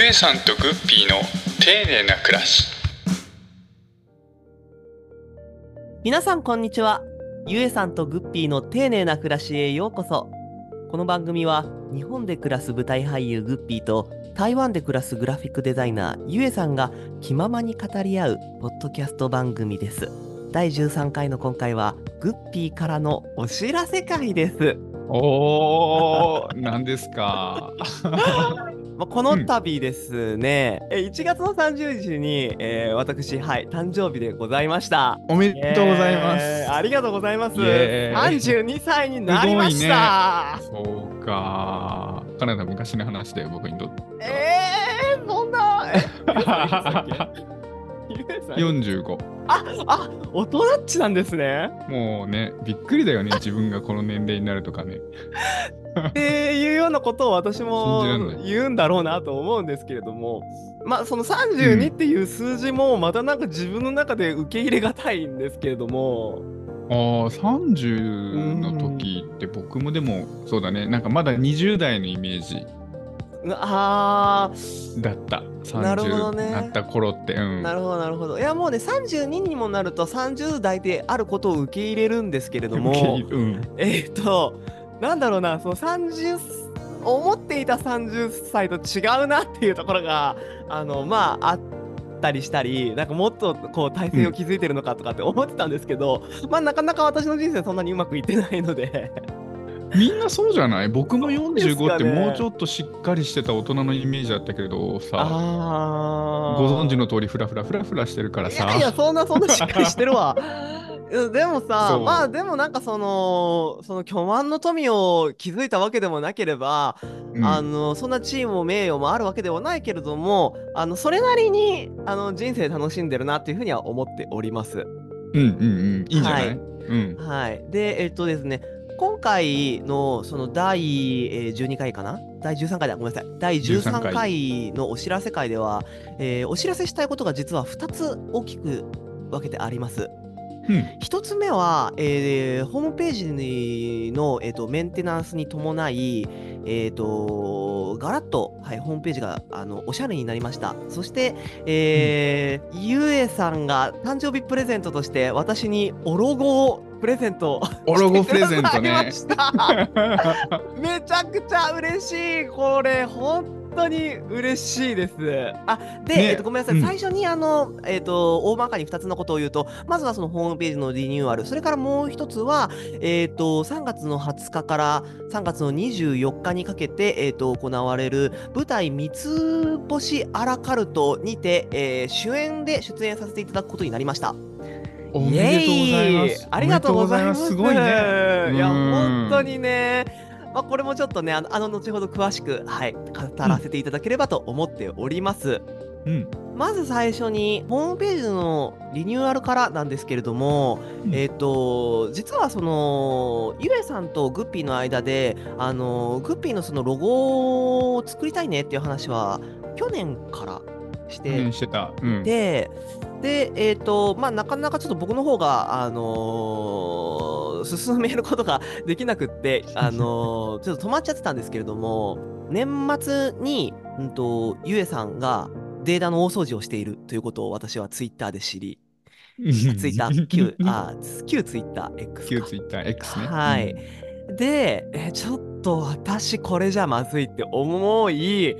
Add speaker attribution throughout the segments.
Speaker 1: ゆえさんとグッピーの丁寧な暮らし。
Speaker 2: 皆さんこんにちは。ゆえさんとグッピーの丁寧な暮らしへようこそ。この番組は日本で暮らす舞台俳優グッピーと台湾で暮らすグラフィックデザイナーゆえさんが気ままに語り合うポッドキャスト番組です。第13回の今回はグッピーからのお知らせ会です。
Speaker 1: おー何ですか
Speaker 2: まあ、この度ですね、え1月の30日に、えー私、はい、誕生日でございました。
Speaker 1: おめでとうございます、
Speaker 2: えーありがとうございます。
Speaker 1: イエーイ
Speaker 2: 32歳になりました。
Speaker 1: そうかカナダ昔の話だよ僕にとって
Speaker 2: えー、そんな。えゆえさん
Speaker 1: 45
Speaker 2: あ、大人っちなんですね。
Speaker 1: もうねびっくりだよね自分がこの年齢になるとかね。
Speaker 2: っていうようなことを私も言うんだろうなと思うんですけれども、まあその32っていう数字もまたなんか自分の中で受け入れがたいんですけれども、
Speaker 1: ああ30の時って僕もでもそうだね。なんかまだ20代のイメージ
Speaker 2: あ
Speaker 1: だった。
Speaker 2: なるほど
Speaker 1: 30
Speaker 2: ね
Speaker 1: なった頃って。うん。
Speaker 2: ーなるほどなるほど。いやもうね32にもなると30代であることを受け入れるんですけれども
Speaker 1: うん。
Speaker 2: えーっとなんだろうなその30思っていた30歳と違うなっていうところがあのまああったりしたりなんかもっとこう体制を築いてるのかとかって思ってたんですけど、まあなかなか私の人生そんなにうまくいってないので
Speaker 1: みんなそうじゃない？僕も45ってもうちょっとしっかりしてた大人のイメージだったけどさ。
Speaker 2: あ
Speaker 1: ご存知の通りフラフラフラフラしてるからさ。
Speaker 2: いやいやそんなそんなしっかりしてるわ。でもさまあでもなんかそのその巨万の富を築いたわけでもなければ、
Speaker 1: うん。
Speaker 2: あのそんなチームも名誉もあるわけではないけれどもあのそれなりにあの人生楽しんでるなっていうふうには思っております。
Speaker 1: うんうんうん。いいんじゃない、
Speaker 2: はい。
Speaker 1: うん。
Speaker 2: はい、でえっとですね今回のその第えー12回かな？第13回だ。ごめんなさい。第13
Speaker 1: 13
Speaker 2: 回のお知らせ会では、えーお知らせしたいことが実は2つ大きく分けてあります。
Speaker 1: うん。
Speaker 2: 一つ目は、えーホームページの、えー、とメンテナンスに伴い、えー、とガラッと、はい、ホームページがあのおしゃれになりました。そして、えーゆえさんが誕生日プレゼントとして私におロゴをプレゼント。
Speaker 1: おロゴプレゼントね。
Speaker 2: めちゃくちゃ嬉しい。これ本当に嬉しいです。あで、
Speaker 1: ね。
Speaker 2: えっとごめんなさい、
Speaker 1: うん。
Speaker 2: 最初にあのえっ、と大まかに2つのことを言うとまずはそのホームページのリニューアル。それからもう一つはえっ、と3月の20日から3月の24日にかけてえっ、と行われる舞台三つ星アラカルトにて、えー主演で出演させていただくことになりました
Speaker 1: おめでとうございます。
Speaker 2: ありがとうございます。
Speaker 1: す。すごいね。
Speaker 2: いや、
Speaker 1: うん。
Speaker 2: 本当にね。まあ、これもちょっとね、あの、あの後ほど詳しく、はい、語らせていただければと思っております。
Speaker 1: うん。
Speaker 2: まず最初に、ホームページのリニューアルからなんですけれども、
Speaker 1: うん。
Speaker 2: えっ、と、実はその、ゆえさんとグッピーの間で、あの、グッピーのそのロゴを作りたいねっていう話は、去年からして、
Speaker 1: うんしてた。うん。
Speaker 2: で、で、えっ、と、まあ、なかなかちょっと僕の方が、あのー進めることが できなくって、あのーちょっと止まっちゃってたんですけれども、年末に、うんと、ゆえさんがデータの大掃除をしているということを私はツイッターで知り、ツイッター、旧、あ、旧ツイッター X か。
Speaker 1: 旧ツイッター X ね
Speaker 2: はい。で、えちょっと私これじゃまずいって思い、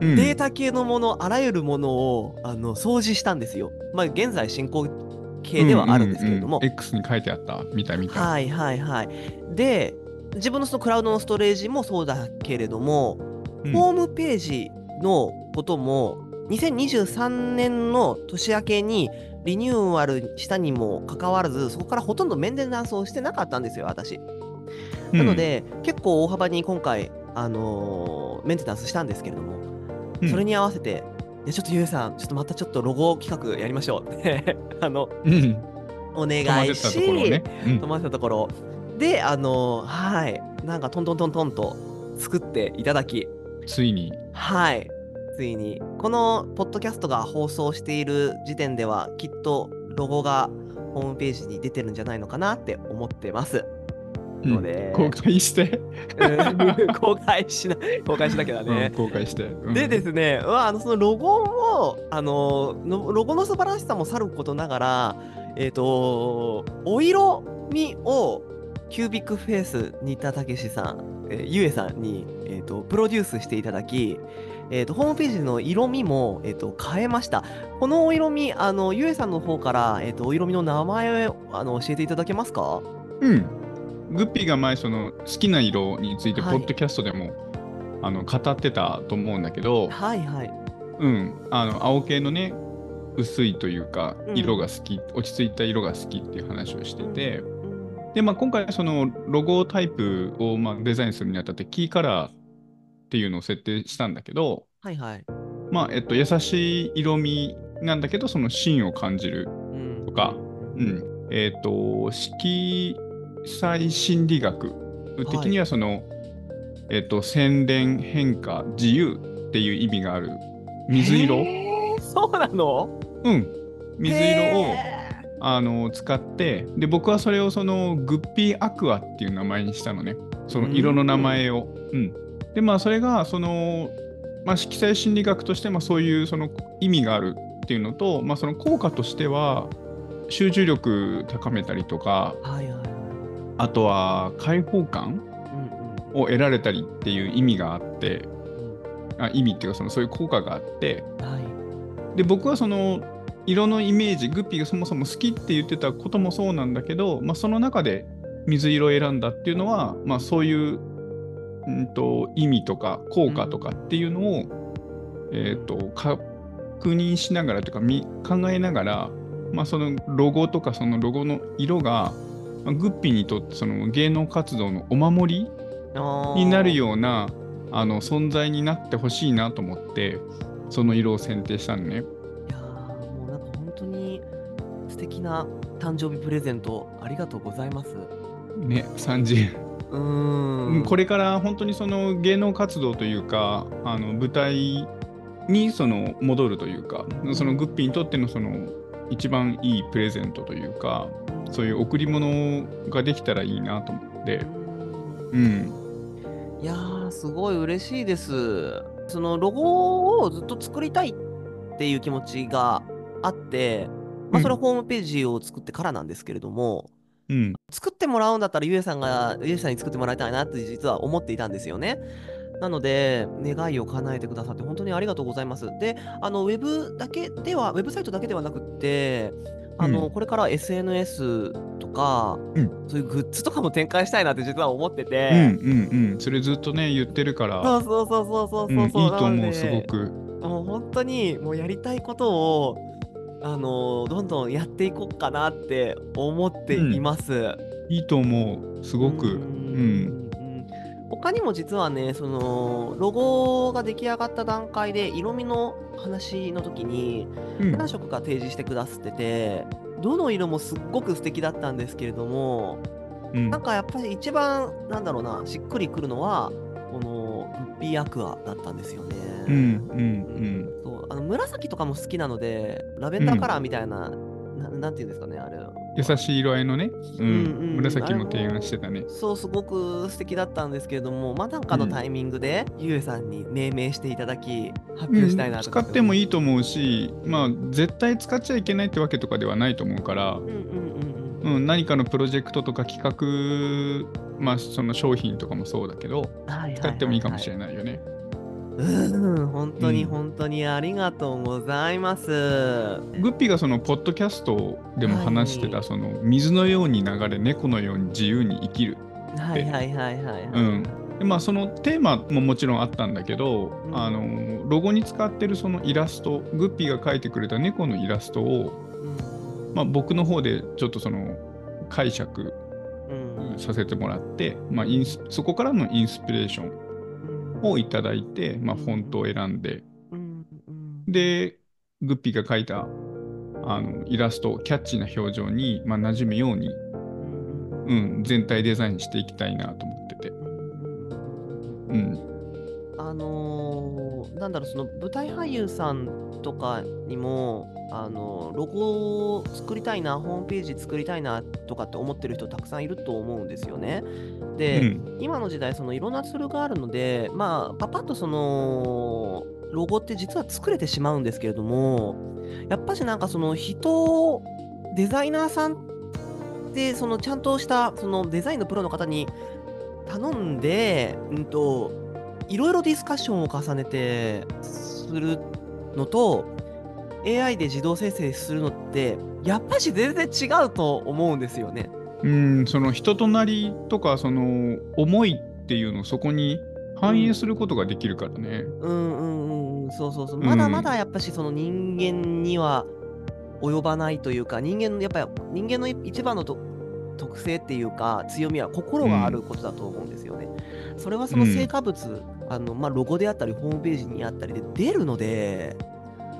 Speaker 1: うん
Speaker 2: データ系のもの、あらゆるものをあの掃除したんですよ。まあ、現在進行形ではあるんですけれども。
Speaker 1: うんうんうん X に書いてあった見た見た
Speaker 2: はいはいはい。で、自分のそのクラウドのストレージもそうだけれども、
Speaker 1: うん
Speaker 2: ホームページのことも、2023年の年明けにリニューアルしたにもかかわらず、そこからほとんどメンテナンスをしてなかったんですよ、私。なので、結構大幅に今回、あのーメンテナンスしたんですけれども、
Speaker 1: うん
Speaker 2: それに合わせて、いやちょっとゆうさん、ちょっとまたちょっとロゴ企画やりましょう。っ てあの、
Speaker 1: うん。
Speaker 2: お願いし、
Speaker 1: たところね。うん。
Speaker 2: 止まってたところ。で、あのーはい、なんかトントントントンと作っていただき、
Speaker 1: ついに。
Speaker 2: はい、ついに、このポッドキャストが放送している時点では、きっとロゴがホームページに出てるんじゃないのかなって思ってます。ので、
Speaker 1: 公開して、
Speaker 2: うん 公開しな公開しなきゃだね
Speaker 1: うん。公開して。うん
Speaker 2: でですね、まあ、あのそのロゴもあののロゴの素晴らしさもさることながら、えっ、と、お色味をキュービックフェイス新田武さん、えーゆえさんに、えー、とプロデュースしていただき、えー、とホームページの色味も、えー、と変えました。このお色味、あのゆえさんの方から、えー、とお色味の名前をあの教えていただけますか？
Speaker 1: うん。グッピーが前、その好きな色について、ポ
Speaker 2: はい
Speaker 1: ッドキャストでも、あの語ってたと思うんだけど、
Speaker 2: はいはい。
Speaker 1: うん、あの青系のね、薄いというか
Speaker 2: う、ん
Speaker 1: 色が好き、落ち着いた色が好きっていう話をしてて、
Speaker 2: うん
Speaker 1: で、まあ、今回、そのロゴタイプをまあデザインするにあたって、キーカラーっていうのを設定したんだけど、
Speaker 2: はいはい。
Speaker 1: まあ、えっと、優しい色味なんだけど、その芯を感じる。
Speaker 2: うん
Speaker 1: とかうん。えっと、色彩心理学的には、その、えっと、洗練、変化、自由っていう意味がある水色？
Speaker 2: そうなの？
Speaker 1: うん。水色を、
Speaker 2: へ
Speaker 1: あの使ってで僕はそれをそのグッピーアクアっていう名前にしたのねその色の名前を。うんでまあそれがその、まあ、色彩心理学としてまあそういうその意味があるっていうのと、まあ、その効果としては集中力高めたりとか
Speaker 2: はいはい。
Speaker 1: あとは開放感
Speaker 2: うん
Speaker 1: を得られたりっていう意味があって
Speaker 2: うん
Speaker 1: あ意味っていうかそのそういう効果があって
Speaker 2: うんはい。
Speaker 1: で僕はその色のイメージグッピーがそもそも好きって言ってたこともそうなんだけど、まあ、その中で水色を選んだっていうのは、まあ、そういう、うん、と意味とか効果とかっていうのを、えー、と確認しながらというかみ考えながら、まあ、そのロゴとかそのロゴの色が、まあ、グッピーにとってその芸能活動のお守りになるようなあの存在になってほしいなと思ってその色を選定したのね。
Speaker 2: いやーもうなんか本当に素敵な誕生日プレゼントありがとうございます。
Speaker 1: ね30
Speaker 2: うーん。
Speaker 1: これから本当にその芸能活動というかあの舞台にその戻るというかそのグッピーにとってのその一番いいプレゼントというかそういう贈り物ができたらいいなと思ってうん
Speaker 2: いやーすごい嬉しいです。そのロゴをずっと作りたいっていう気持ちがあって、まあ、それはホームページを作ってからなんですけれども、
Speaker 1: うん
Speaker 2: 作ってもらうんだったらゆえさんがゆえさんに作ってもらいたいなって実は思っていたんですよね。なので願いを叶えてくださって本当にありがとうございます。であのウェブだけではウェブサイトだけではなくってあの、
Speaker 1: うん。
Speaker 2: これから SNS とか、
Speaker 1: うん。
Speaker 2: そういうグッズとかも展開したいなって実は思って
Speaker 1: うん
Speaker 2: て、
Speaker 1: うんうん。それずっとね言ってるから。
Speaker 2: そうそうそうそうそう
Speaker 1: うん
Speaker 2: そう。そう、
Speaker 1: いいと思う
Speaker 2: す
Speaker 1: ごく。
Speaker 2: もう本当にもうやりたいことをあのどんどんやっていこうかなって思っています。
Speaker 1: いいと思う。すごく。
Speaker 2: う
Speaker 1: うん
Speaker 2: ん他にも実はねそのロゴが出来上がった段階で色味の話の時に
Speaker 1: うん。
Speaker 2: 何色か提示してくださっててどの色もすっごく素敵だったんですけれども
Speaker 1: うん。
Speaker 2: なんかやっぱり一番なんだろうなしっくりくるのはこのグッピーアクアだったんですよね。
Speaker 1: うんうん
Speaker 2: そうあの紫とかも好きなのでラベンダーカラーみたいな、ななんていうんですかねあれ
Speaker 1: 優しい色合いのね、うん
Speaker 2: うん。うん
Speaker 1: 紫も提案してたね。
Speaker 2: そうすごく素敵だったんですけれどもまあなんかのタイミングで、ゆえさんに命名していただき発表したいなと
Speaker 1: 使っても
Speaker 2: い
Speaker 1: いいと思うし、まあ、絶対使っちゃいけないってわけとかではないと思うから
Speaker 2: う、んうんうんうん。
Speaker 1: うん、何かのプロジェクトとか企画、まあ、その商品とかもそうだけど、
Speaker 2: はい
Speaker 1: 使ってもいいかもし
Speaker 2: れ
Speaker 1: れないよね。
Speaker 2: うん本当に
Speaker 1: うん
Speaker 2: 本当にありがとうございます。
Speaker 1: グッピーがそのポッドキャストでも話してた、
Speaker 2: はい
Speaker 1: その水のように流れ、猫のように自由に生きる。
Speaker 2: はいはいはいはいはい。
Speaker 1: うんでまあ、そのテーマももちろんあったんだけど、
Speaker 2: うん
Speaker 1: あのロゴに使ってるそのイラスト、グッピーが描いてくれた猫のイラストを、
Speaker 2: うん
Speaker 1: まあ、僕の方でちょっとその解釈
Speaker 2: うん
Speaker 1: させてもらって、まあ、インスそこからのインスピレーションをいただいて、まあ、フォントを選んで、
Speaker 2: うんうん。
Speaker 1: で、グッピーが描いたあのイラスト、キャッチーな表情に、まあ、馴染むように、
Speaker 2: うん
Speaker 1: うん、全体デザインしていきたいなと思ってて。
Speaker 2: うん
Speaker 1: うん、
Speaker 2: あののなんだろう、その舞台俳優さんとかにも、あのロゴを作りたいな、ホームページ作りたいなとかって思ってる人たくさんいると思うんですよね。で、
Speaker 1: うん
Speaker 2: 今の時代、そのいろんなツールがあるので、まあ、パパッとそのロゴって実は作れてしまうんですけれども、やっぱしなんかその人、デザイナーさんで、そのちゃんとしたそのデザインのプロの方に頼んで、うんと、いろいろディスカッションを重ねてするのと、AI で自動生成するのって、やっぱし全然違うと思うんですよね。
Speaker 1: うん、その人となりとか、その思いっていうのをそこに反映することができるからね。
Speaker 2: うんうんうんうん、そうそうそう。まだまだやっぱしその人間には及ばないというか、人間のやっぱり人間の一番のと特性っていうか強みは心があることだと思うんですよね。それはその成果物、あのまあ、ロゴであったりホームページにあったりで出るので、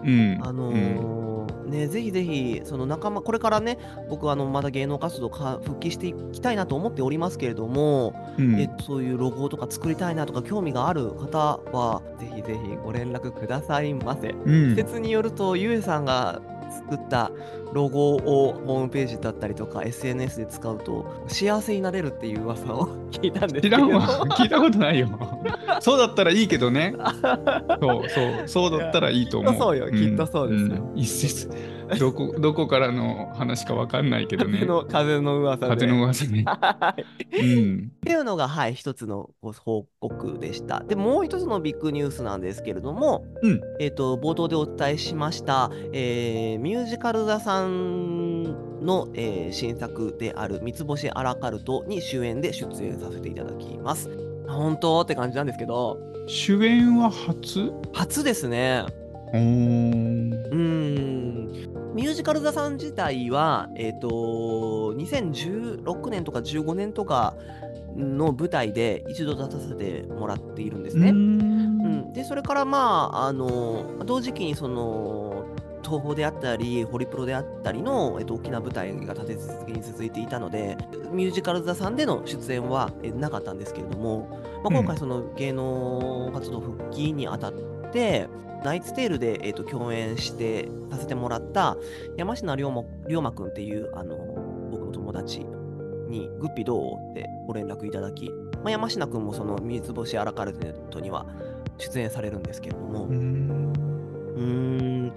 Speaker 1: うん。
Speaker 2: あの
Speaker 1: うん
Speaker 2: ーね、ぜひぜひその仲間これからね僕はあのまだ芸能活動か復帰していきたいなと思っておりますけれども、
Speaker 1: うん
Speaker 2: えそういうロゴとか作りたいなとか興味がある方はぜひぜひご連絡くださいませ。
Speaker 1: うん
Speaker 2: 施設によるとゆえさんが作ったロゴをホームページだったりとか SNS で使うと幸せになれるっていう噂を 聞いたんですけど
Speaker 1: 知らんわ。聞いたことないよ。そうだったらいいけどね。そうそう、そうだったらいいと思う。
Speaker 2: きっとそうよきっとそうですよ
Speaker 1: ん一説。どこ、どこからの話かわかんないけどね
Speaker 2: 風。の風の噂で。
Speaker 1: 風の噂ね。
Speaker 2: はい
Speaker 1: うん。
Speaker 2: っていうのが、はい、一つのご報告でした。で、もう一つのビッグニュースなんですけれども、
Speaker 1: うん
Speaker 2: えっ、と、冒頭でお伝えしました、えーミュージカル座さんの、えー新作である三つ星アラカルトに主演で出演させていただきます。本当って感じなんですけど、
Speaker 1: 主演は初？
Speaker 2: 初ですね。うーん。ミュージカル座さん自体は、えっ、と、2016年とか15年とかの舞台で一度出させてもらっているんですね。
Speaker 1: う
Speaker 2: ん、でそれからまああの同時期にその東宝であったりホリプロであったりの、えっと、大きな舞台が立て続けに続いていたのでミュージカル座さんでの出演はえなかったんですけれども、まあ、今回その芸能活動復帰にあたって、ナイツテールで、えっと共演してさせてもらった山科龍馬龍馬くんっていうあの僕の友達にグッピーどうってご連絡いただき、まあ、山科くんもその三つ星アラカルトには出演されるんですけれども、
Speaker 1: うん、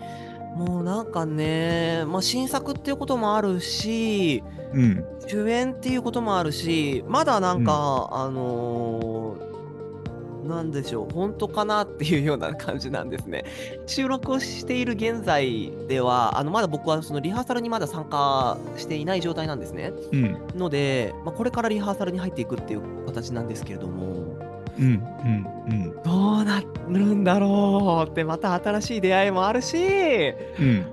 Speaker 2: もうなんかね、まあ、新作っていうこともあるし、
Speaker 1: うん。
Speaker 2: 主演っていうこともあるし、まだなんか、あのーなんでしょう、本当かなっていうような感じなんですね。収録をしている現在では、あのまだ僕はそのリハーサルにまだ参加していない状態なんですね。
Speaker 1: うん。
Speaker 2: ので、まあ、これからリハーサルに入っていくっていう形なんですけれども、
Speaker 1: うん。うん。
Speaker 2: どうなるんだろうって、また新しい出会いもあるし、
Speaker 1: うん。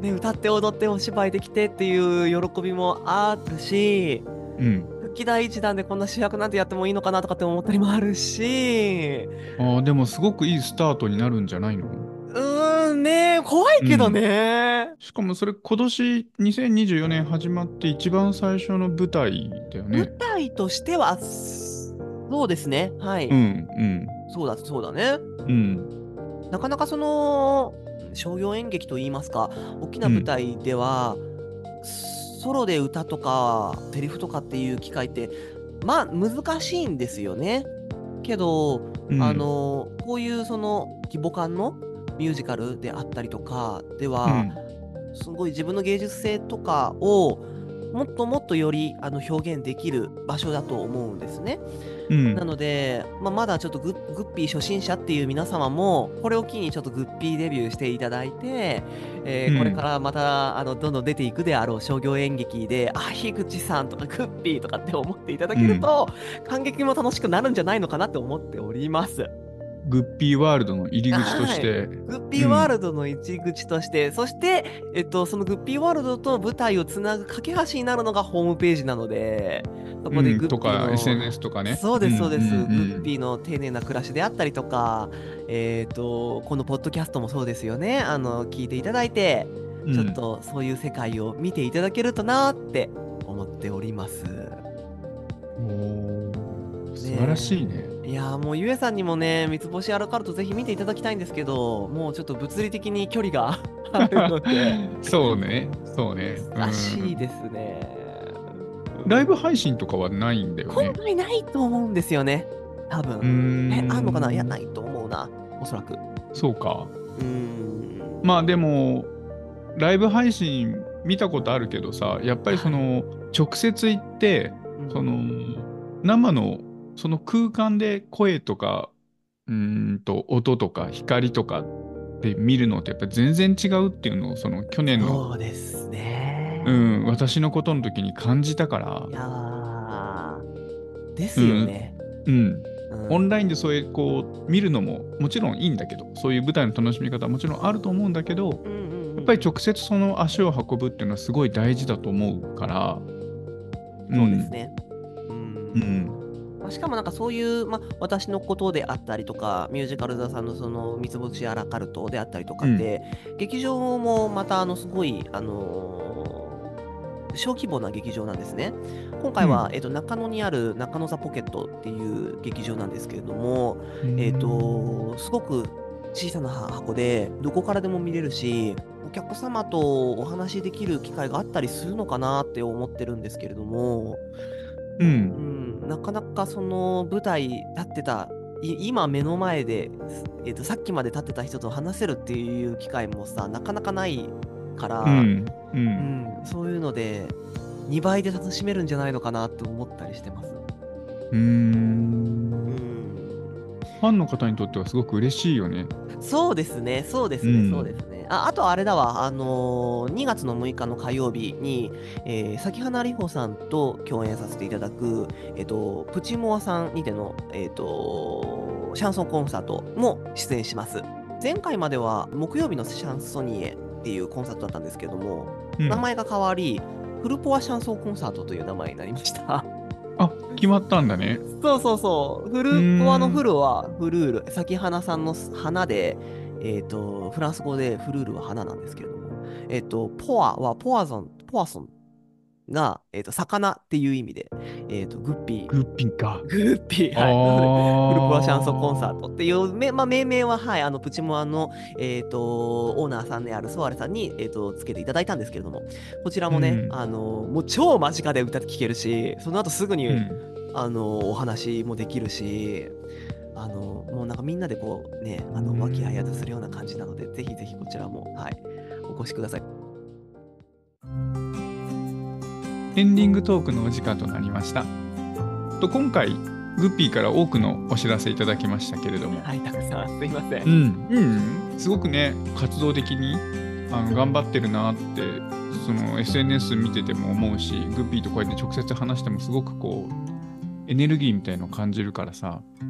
Speaker 2: ね、歌って踊ってお芝居できてっていう喜びもあるし、
Speaker 1: うん。
Speaker 2: 復帰第一弾でこんな主役なんてやってもいいのかなとかって思ったりもあるし、
Speaker 1: ああ、でもすごくいいスタートになるんじゃないの？
Speaker 2: うーんね、怖いけどね。
Speaker 1: しかもそれ今年2024年始まって一番最初の舞台だよ
Speaker 2: 舞
Speaker 1: ね。
Speaker 2: 台としては、そうですね。はい。
Speaker 1: うん。うん。
Speaker 2: そうだ、そうだね。
Speaker 1: うん。
Speaker 2: なかなかその商業演劇といいますか大きな舞台では、ソロで歌とかセリフとかっていう機会ってまあ難しいんですよね。けど、
Speaker 1: うん
Speaker 2: あ、のこういうその規模感のミュージカルであったりとかで
Speaker 1: う
Speaker 2: は、
Speaker 1: ん。
Speaker 2: すごい自分の芸術性とかをもっともっとよりあの表現できる場所だと思うんですね。
Speaker 1: うん
Speaker 2: なので、まあ、まだちょっとグッピー初心者っていう皆様も、これを機にちょっとグッピーデビューしていただいて、えー
Speaker 1: うん
Speaker 2: これからまたあのどんどん出ていくであろう商業演劇で、あ、樋口さんとかグッピーとかって思っていただけると、感激も楽しくなるんじゃないのかなって思っております。
Speaker 1: グッピーワールドの入り口として。
Speaker 2: グッピーワールドの入り口として、そして、えっと、そのグッピーワールドと舞台をつなぐ架け橋になるのがホームページなので、そこで
Speaker 1: うんと
Speaker 2: グッピーの、
Speaker 1: か SNS とかね。
Speaker 2: そうです、そうです、
Speaker 1: んん
Speaker 2: グッピーの丁寧な暮らしであったりとか、えっ、と、このポッドキャストもそうですよね。あの、聞いていただいて、
Speaker 1: うん
Speaker 2: ちょっとそういう世界を見ていただけるとなって思っております。
Speaker 1: おー素晴らしいね。
Speaker 2: いやーもうゆえさんにもね三つ星アラカルトぜひ見ていただきたいんですけどもうちょっと物理的に距離が あるので
Speaker 1: そうね、そうね。
Speaker 2: らしい
Speaker 1: うん
Speaker 2: ですね。
Speaker 1: ライブ配信とかはないんだよね。
Speaker 2: 今回ないと思うんですよね多分。えあんのかな？いやないと思うなおそらく。う
Speaker 1: そうか。
Speaker 2: ーん
Speaker 1: まあでも、ライブ配信見たことあるけどさ、やっぱりその、直接行って、
Speaker 2: うん
Speaker 1: その、生のその空間で声とか、うーんと、音とか光とかで見るのってやっぱ全然違うっていうのを、その去年の、
Speaker 2: そうですね。
Speaker 1: うん、私のことの時に感じたから。
Speaker 2: い、やー。ですよね。
Speaker 1: うん、
Speaker 2: うん。
Speaker 1: オンラインでそういうこう見るのももちろんいいんだけどそういう舞台の楽しみ方はもちろんあると思うんだけど
Speaker 2: うんうんうん
Speaker 1: やっぱり直接その足を運ぶっていうのはすごい大事だと思うから。
Speaker 2: そうですね。うん。
Speaker 1: うん
Speaker 2: まあしかもなんかそういう、まあ、私のことであったりとかミュージカル座さんのその三つ星アラカルトであったりとかって、劇場もまたあのすごい、あのー小規模な劇場なんですね。今回は、えっと中野にある中野ザポケットっていう劇場なんですけれども、
Speaker 1: うん。
Speaker 2: えっ、と、すごく小さな箱で、どこからでも見れるし、お客様とお話しできる機会があったりするのかなって思ってるんですけれども、
Speaker 1: う
Speaker 2: うん。ん、なかなかその舞台立ってた、い今目の前で、えっとさっきまで立ってた人と話せるっていう機会もさ、なかなかないから、
Speaker 1: うん。う
Speaker 2: うん。んそういうので、2倍で楽しめるんじゃないのかなって思ったりしてます。
Speaker 1: うーん。
Speaker 2: うん。
Speaker 1: ファンの方にとってはすごく嬉しいよね。
Speaker 2: そうですね、そうですね、
Speaker 1: うん。
Speaker 2: そうですね。ああとあれだわ、あのー2月の6日の火曜日に、えー、崎花里穂さんと共演させていただく、えっ、と、プチモアさんにての、えっ、と、シャンソンコンサートも出演します。前回までは木曜日のシャンソニエっていうコンサートだったんですけども、
Speaker 1: うん
Speaker 2: 名前が変わり、フルポアシャンソンコンサートという名前になりました。
Speaker 1: あ決まったんだね。
Speaker 2: そうそうそう。フルポアのフルはフルール。咲花さんの花で、えっ、と、フランス語でフルールは花なんですけれども、えっ、と、ポアはポアゾン、ポアソンが、えっ、と、魚っていう意味で、えっ、と、グッピー。
Speaker 1: グッピンか。
Speaker 2: グッピー。はい。フルポアシャンソンコンサートっていう、めまあ、命名は、はい、あの、プチモアの、えっ、と、オーナーさんであるソワレさんに、えっ、と、つけていただいたんですけれども、こちらもね、
Speaker 1: うん
Speaker 2: あの、もう超間近で歌って聴けるし、その後すぐに、
Speaker 1: うん
Speaker 2: あのお話もできるしあのもうなんかみんなでこうねあの
Speaker 1: うん。
Speaker 2: 和気あいあいとするような感じなのでぜひぜひこちらもはいお越しください。
Speaker 1: エンディングトークのお時間となりました。と今回グッピーから多くのお知らせいただきましたけれども、
Speaker 2: はいたくさんすいません、
Speaker 1: うん、うん、すごくね活動的にあの頑張ってるなってその SNS 見てても思うしグッピーとこうやって直接話してもすごくこうエネルギーみたいのを感じるからさ、
Speaker 2: う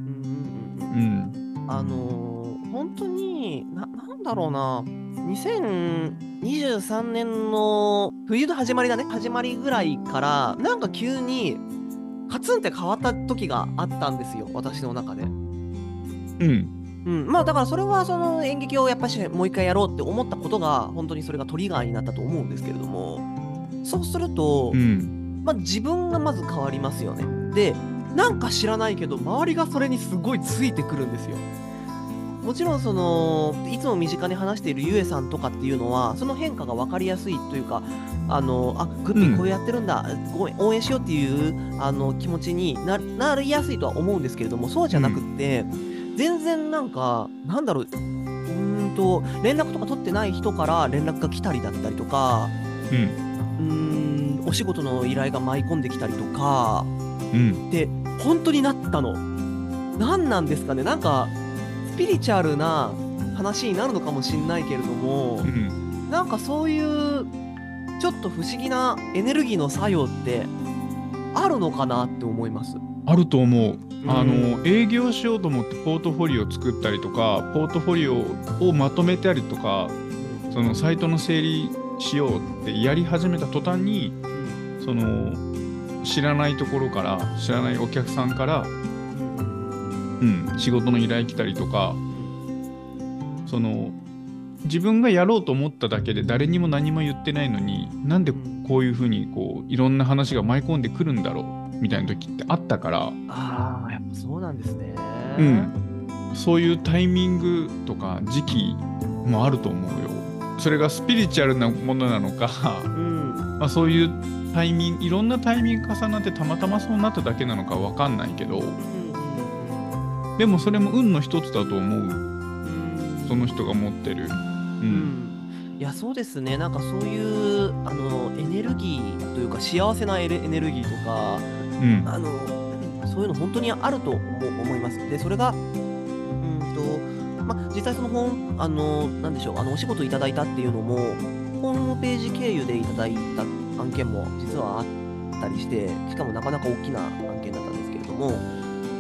Speaker 2: あのー本当にななんだろうな。2023年の冬の始まりだね。始まりぐらいからなんか急にカツンって変わった時があったんですよ。私の中で。
Speaker 1: うん、
Speaker 2: うん、まあだからそれはその演劇をやっぱしもう一回やろうって思ったことが本当にそれがトリガーになったと思うんですけれども。そうすると、
Speaker 1: うん、
Speaker 2: まあ、自分がまず変わりますよね。でなんか知らないけど周りがそれにすごいついてくるんですよ。もちろんそのいつも身近に話しているゆえさんとかっていうのはその変化が分かりやすいというかあのあグッピ
Speaker 1: うん。
Speaker 2: ーこうやってるんだ、ごめん応援しようっていうあの気持ちにななりやすいとは思うんですけれどもそうじゃなくって、全然なんかなんだろううーんと連絡とか取ってない人から連絡が来たりだったりとか
Speaker 1: うん、
Speaker 2: うーんお仕事の依頼が舞い込んできたりとか
Speaker 1: うん、
Speaker 2: って本当になったの。何なんですかねなんかスピリチュアルな話になるのかもしんないけれども
Speaker 1: うん、
Speaker 2: なんかそういうちょっと不思議なエネルギーの作用ってあるのかなって思います。
Speaker 1: あると思う。あ
Speaker 2: う
Speaker 1: の営業しようと思ってポートフォリオを作ったりとかポートフォリオをまとめたりとかそのサイトの整理しようってやり始めた途端に
Speaker 2: うん
Speaker 1: その知らないところから知らないお客さんから、うん、仕事の依頼来たりとかその自分がやろうと思っただけで誰にも何も言ってないのになんでこういうふうにこういろんな話が舞い込んでくるんだろうみたいな時ってあったから、
Speaker 2: ああ、やっぱそうなんですね。
Speaker 1: うん、そういうタイミングとか時期もあると思うよ。それがスピリチュアルなものなのか、
Speaker 2: うん。
Speaker 1: まあ、そういうタイミングいろんなタイミング重なってたまたまそうなっただけなのかわかんないけどでもそれも運の一つだと思う。
Speaker 2: うん
Speaker 1: その人が持ってる。う
Speaker 2: うんん、いやそうですね。なんかそういうあのエネルギーというか幸せなエネルギーとか
Speaker 1: うん。
Speaker 2: あのそういうの本当にあると思思います。でそれがうんとま実際その本あのなんでしょうあのお仕事いただいたっていうのもホームページ経由でいただいた案件も実はあったりしてしかもなかなか大きな案件だったんですけれども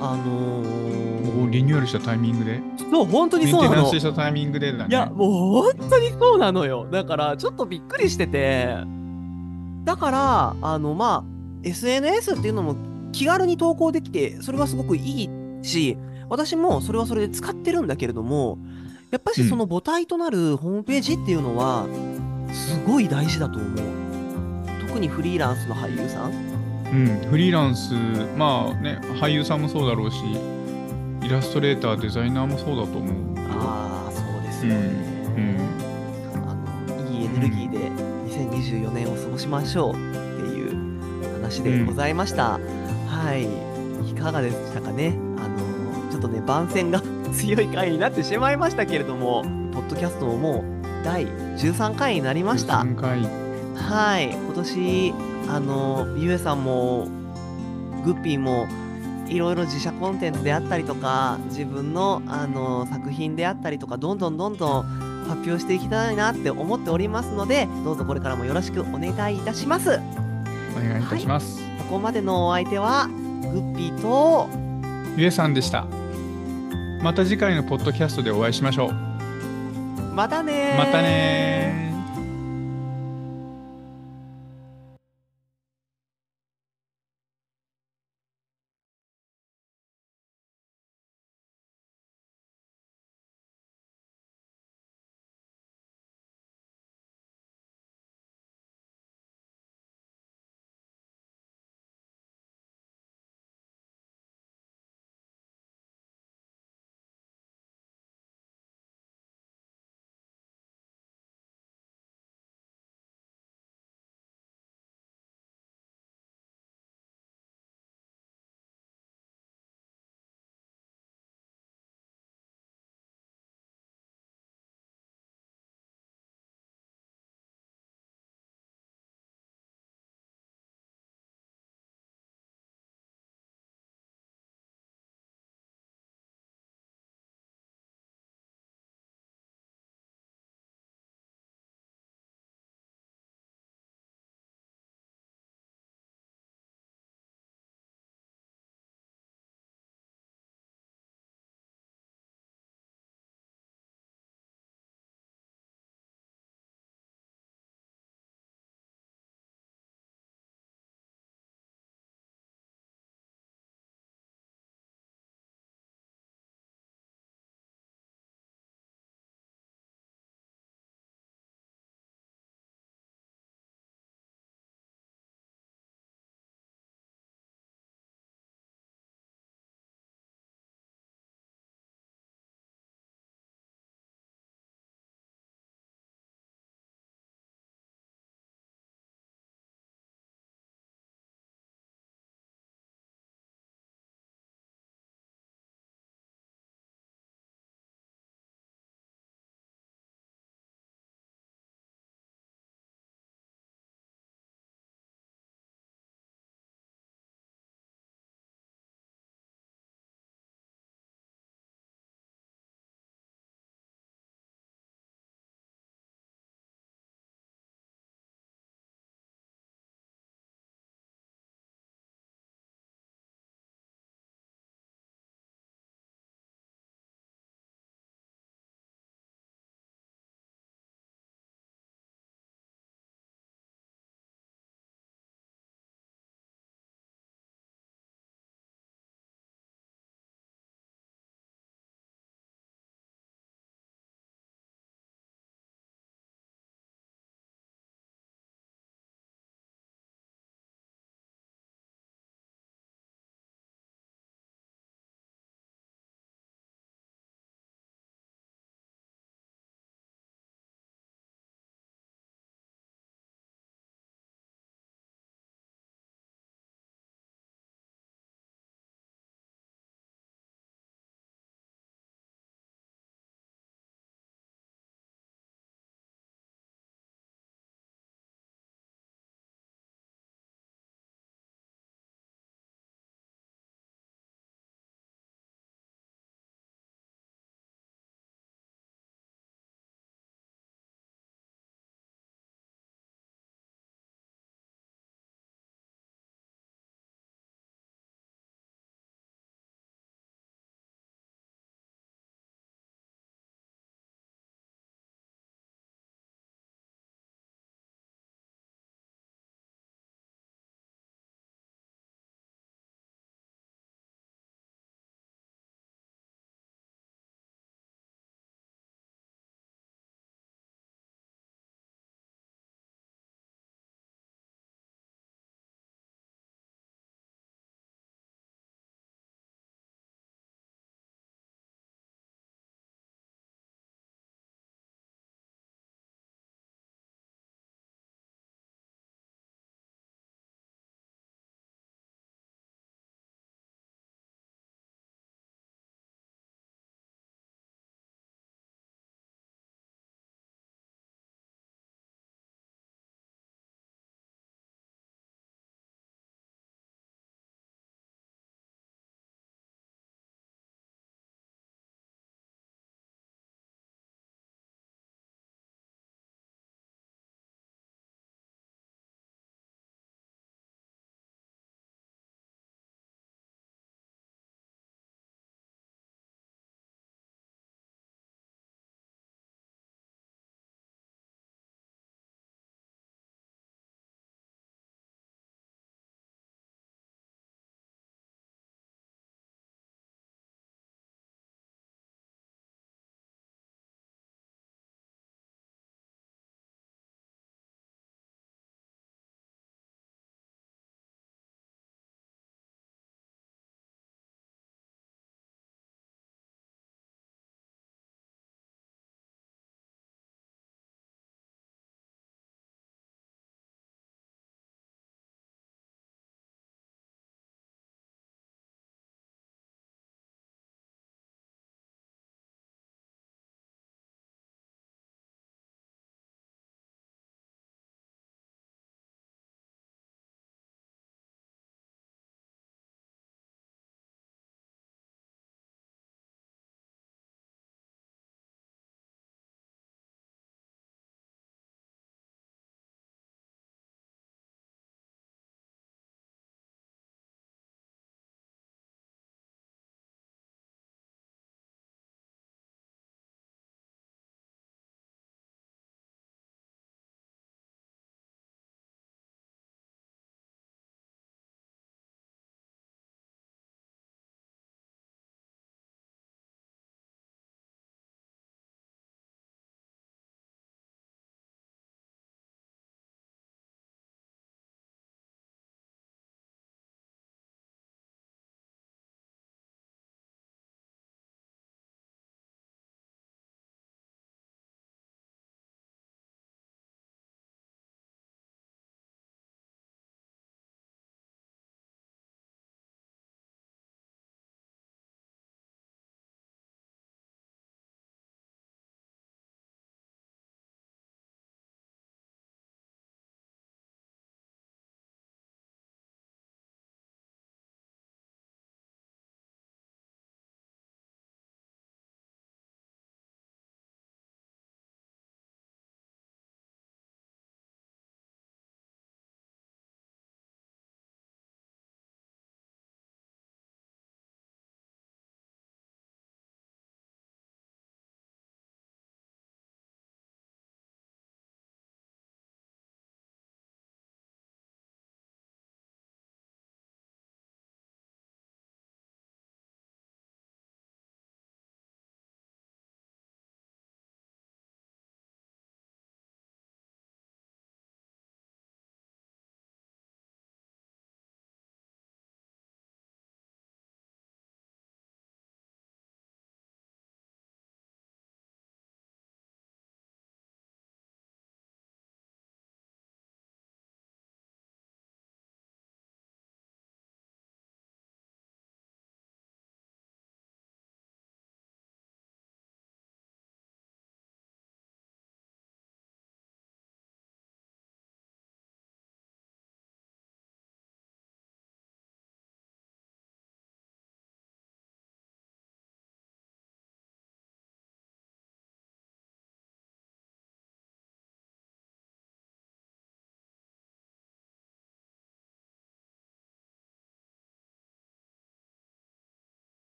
Speaker 2: あのー
Speaker 1: リニューアルしたタイミングで？
Speaker 2: そう本当にそうなの
Speaker 1: スしたタイミングでだね。
Speaker 2: いや、もう本当にそうなのよ。だから、ちょっとびっくりしてて、だから、あの、まあ、SNS っていうのも気軽に投稿できて、それはすごくいいし、私もそれはそれで使ってるんだけれども、やっぱしその母体となるホームページっていうのは、すごい大事だと思う。特にフリーランスの俳優さん？
Speaker 1: うん、フリーランスまあね俳優さんもそうだろうしイラストレーターデザイナーもそうだと思う。
Speaker 2: ああ、そうですよね。
Speaker 1: うん
Speaker 2: あのいいエネルギーで2024年を過ごしましょうっていう話でございました。はい。いかがでしたかね？あの、ちょっとね、番宣が強い回になってしまいましたけれども、ポッドキャストももう第13回になりました。
Speaker 1: 3回
Speaker 2: はい。今年、あの、ゆえさんも、グッピーも、いろいろ自社コンテンツであったりとか、自分のあの作品であったりとか、どんどんどんどん発表していきたいなって思っておりますので、どうぞこれからもよろしくお願いいたします。
Speaker 1: お願いいたします。
Speaker 2: ここまでのお相手は、グッピーと、
Speaker 1: ゆえさんでした。また次回のポッドキャストでお会いしましょう。
Speaker 2: またねー
Speaker 1: またねー